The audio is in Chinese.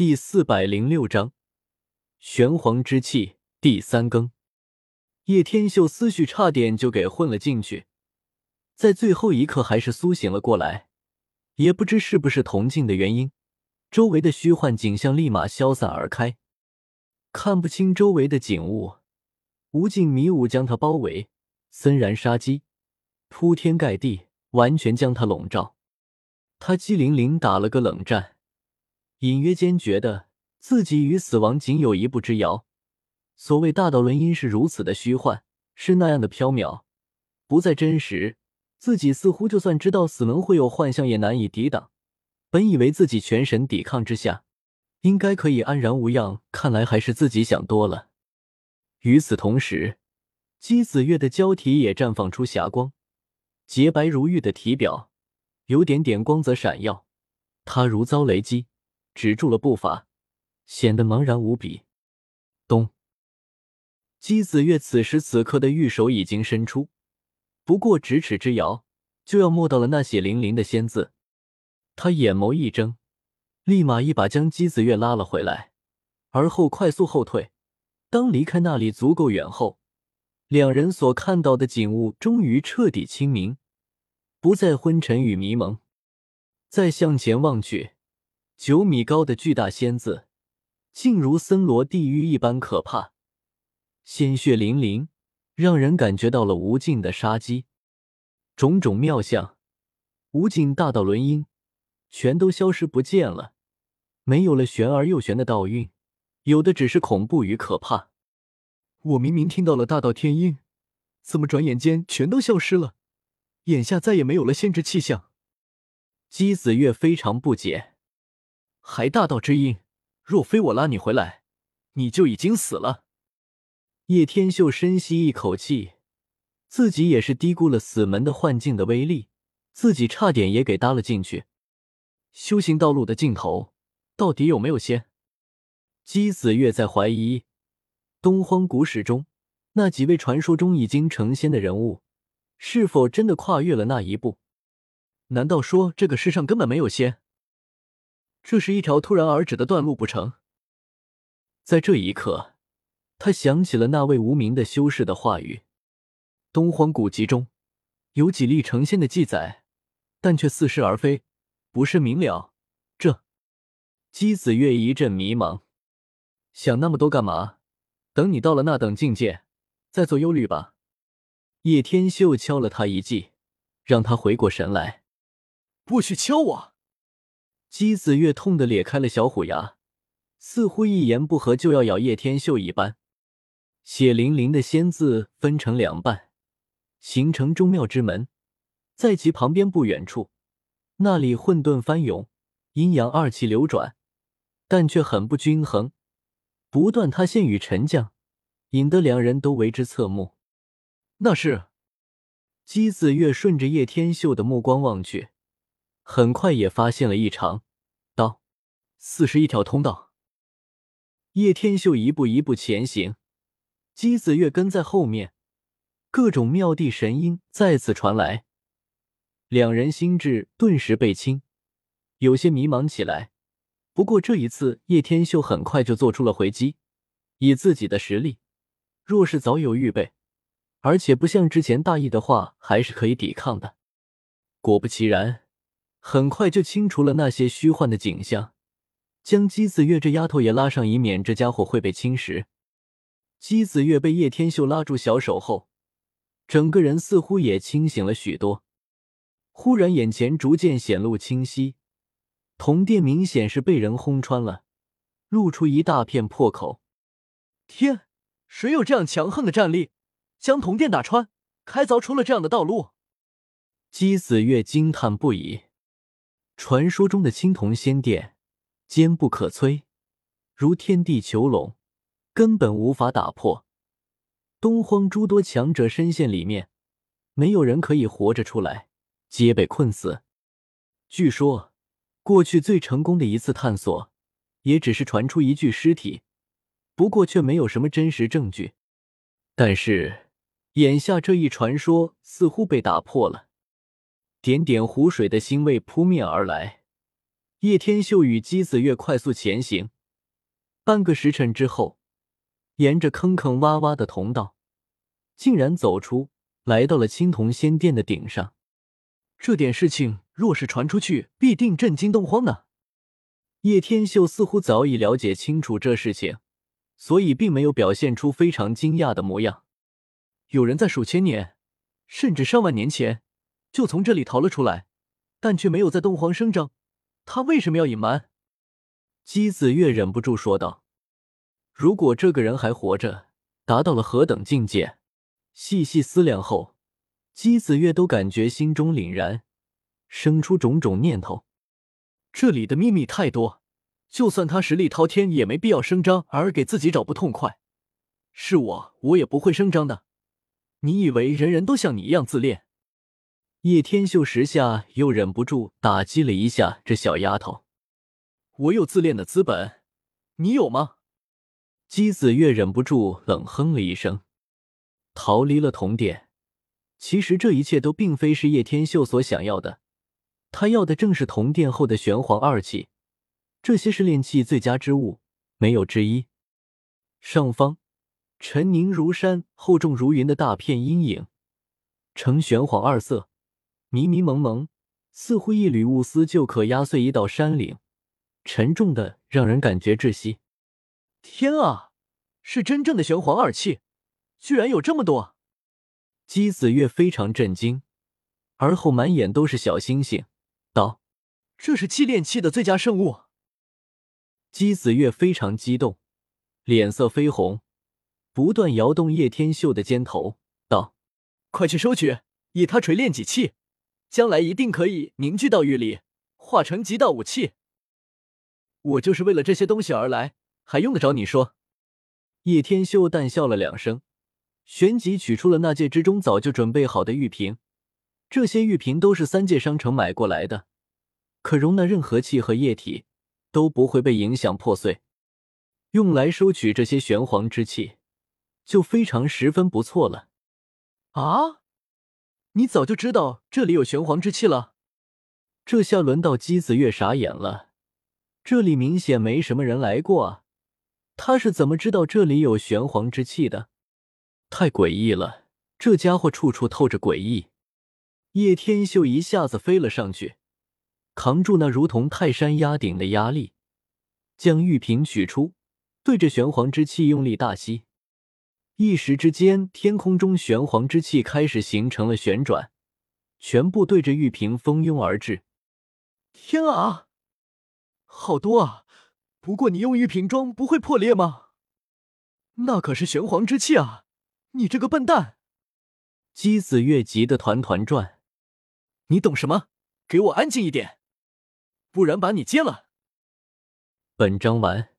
第四百零六章玄黄之气第三更。叶天秀思绪差点就给混了进去，在最后一刻还是苏醒了过来。也不知是不是铜镜的原因，周围的虚幻景象立马消散而开，看不清周围的景物。无尽迷雾将他包围，森然杀机铺天盖地，完全将他笼罩。他机灵灵打了个冷战。隐约间觉得自己与死亡仅有一步之遥。所谓大道轮音是如此的虚幻，是那样的缥缈，不再真实。自己似乎就算知道死门会有幻象，也难以抵挡。本以为自己全神抵抗之下，应该可以安然无恙，看来还是自己想多了。与此同时，姬子月的胶体也绽放出霞光，洁白如玉的体表有点点光泽闪耀，他如遭雷击。止住了步伐，显得茫然无比。咚！姬子月此时此刻的玉手已经伸出，不过咫尺之遥，就要摸到了那血淋淋的仙字。他眼眸一睁，立马一把将姬子月拉了回来，而后快速后退。当离开那里足够远后，两人所看到的景物终于彻底清明，不再昏沉与迷蒙。再向前望去。九米高的巨大仙字，竟如森罗地狱一般可怕，鲜血淋淋，让人感觉到了无尽的杀机。种种妙相，无尽大道轮音，全都消失不见了，没有了玄而又玄的道韵，有的只是恐怖与可怕。我明明听到了大道天音，怎么转眼间全都消失了？眼下再也没有了仙之气象。姬子月非常不解。还大道之音，若非我拉你回来，你就已经死了。叶天秀深吸一口气，自己也是低估了死门的幻境的威力，自己差点也给搭了进去。修行道路的尽头，到底有没有仙？姬子月在怀疑，东荒古史中那几位传说中已经成仙的人物，是否真的跨越了那一步？难道说这个世上根本没有仙？这是一条突然而止的断路不成？在这一刻，他想起了那位无名的修士的话语。东荒古籍中有几例成仙的记载，但却似是而非，不是明了。这姬子月一阵迷茫，想那么多干嘛？等你到了那等境界，再做忧虑吧。叶天秀敲了他一记，让他回过神来。不许敲我！姬子月痛得咧开了小虎牙，似乎一言不合就要咬叶天秀一般。血淋淋的仙字分成两半，形成中庙之门。在其旁边不远处，那里混沌翻涌，阴阳二气流转，但却很不均衡，不断塌陷与沉降，引得两人都为之侧目。那是姬子月顺着叶天秀的目光望去。很快也发现了异常，道：“四十一条通道。”叶天秀一步一步前行，姬子月跟在后面，各种妙地神音再次传来，两人心智顿时被清，有些迷茫起来。不过这一次，叶天秀很快就做出了回击，以自己的实力，若是早有预备，而且不像之前大意的话，还是可以抵抗的。果不其然。很快就清除了那些虚幻的景象，将姬子月这丫头也拉上，以免这家伙会被侵蚀。姬子月被叶天秀拉住小手后，整个人似乎也清醒了许多。忽然，眼前逐渐显露清晰，铜殿明显是被人轰穿了，露出一大片破口。天，谁有这样强横的战力，将铜殿打穿，开凿出了这样的道路？姬子月惊叹不已。传说中的青铜仙殿，坚不可摧，如天地囚笼，根本无法打破。东荒诸多强者深陷里面，没有人可以活着出来，皆被困死。据说，过去最成功的一次探索，也只是传出一具尸体，不过却没有什么真实证据。但是，眼下这一传说似乎被打破了。点点湖水的腥味扑面而来，叶天秀与姬子月快速前行，半个时辰之后，沿着坑坑洼洼的通道，竟然走出，来到了青铜仙殿的顶上。这点事情若是传出去，必定震惊东荒呢。叶天秀似乎早已了解清楚这事情，所以并没有表现出非常惊讶的模样。有人在数千年，甚至上万年前就从这里逃了出来，但却没有在东皇声张。他为什么要隐瞒？姬子月忍不住说道：“如果这个人还活着，达到了何等境界？”细细思量后，姬子月都感觉心中凛然，生出种种念头。这里的秘密太多，就算他实力滔天，也没必要声张而给自己找不痛快。是我，我也不会声张的。你以为人人都像你一样自恋？叶天秀时下又忍不住打击了一下这小丫头。我有自恋的资本，你有吗？姬子月忍不住冷哼了一声，逃离了铜殿。其实这一切都并非是叶天秀所想要的，他要的正是铜殿后的玄黄二气，这些是炼器最佳之物，没有之一。上方，沉凝如山、厚重如云的大片阴影，呈玄黄二色。迷迷蒙蒙，似乎一缕雾丝就可压碎一道山岭，沉重的让人感觉窒息。天啊，是真正的玄黄二气，居然有这么多！姬子月非常震惊，而后满眼都是小星星，道：“这是气炼器的最佳圣物。”姬子月非常激动，脸色绯红，不断摇动叶天秀的肩头，道：“快去收取，以他锤炼几气。”将来一定可以凝聚到玉里，化成极道武器。我就是为了这些东西而来，还用得着你说？叶天秀淡笑了两声，旋即取出了那戒之中早就准备好的玉瓶。这些玉瓶都是三界商城买过来的，可容纳任何气和液体，都不会被影响破碎。用来收取这些玄黄之气，就非常十分不错了。啊！你早就知道这里有玄黄之气了，这下轮到姬子月傻眼了。这里明显没什么人来过啊，他是怎么知道这里有玄黄之气的？太诡异了，这家伙处处透着诡异。叶天秀一下子飞了上去，扛住那如同泰山压顶的压力，将玉瓶取出，对着玄黄之气用力大吸。一时之间，天空中玄黄之气开始形成了旋转，全部对着玉瓶蜂拥而至。天啊，好多啊！不过你用玉瓶装不会破裂吗？那可是玄黄之气啊！你这个笨蛋！姬子月急得团团转。你懂什么？给我安静一点，不然把你接了。本章完。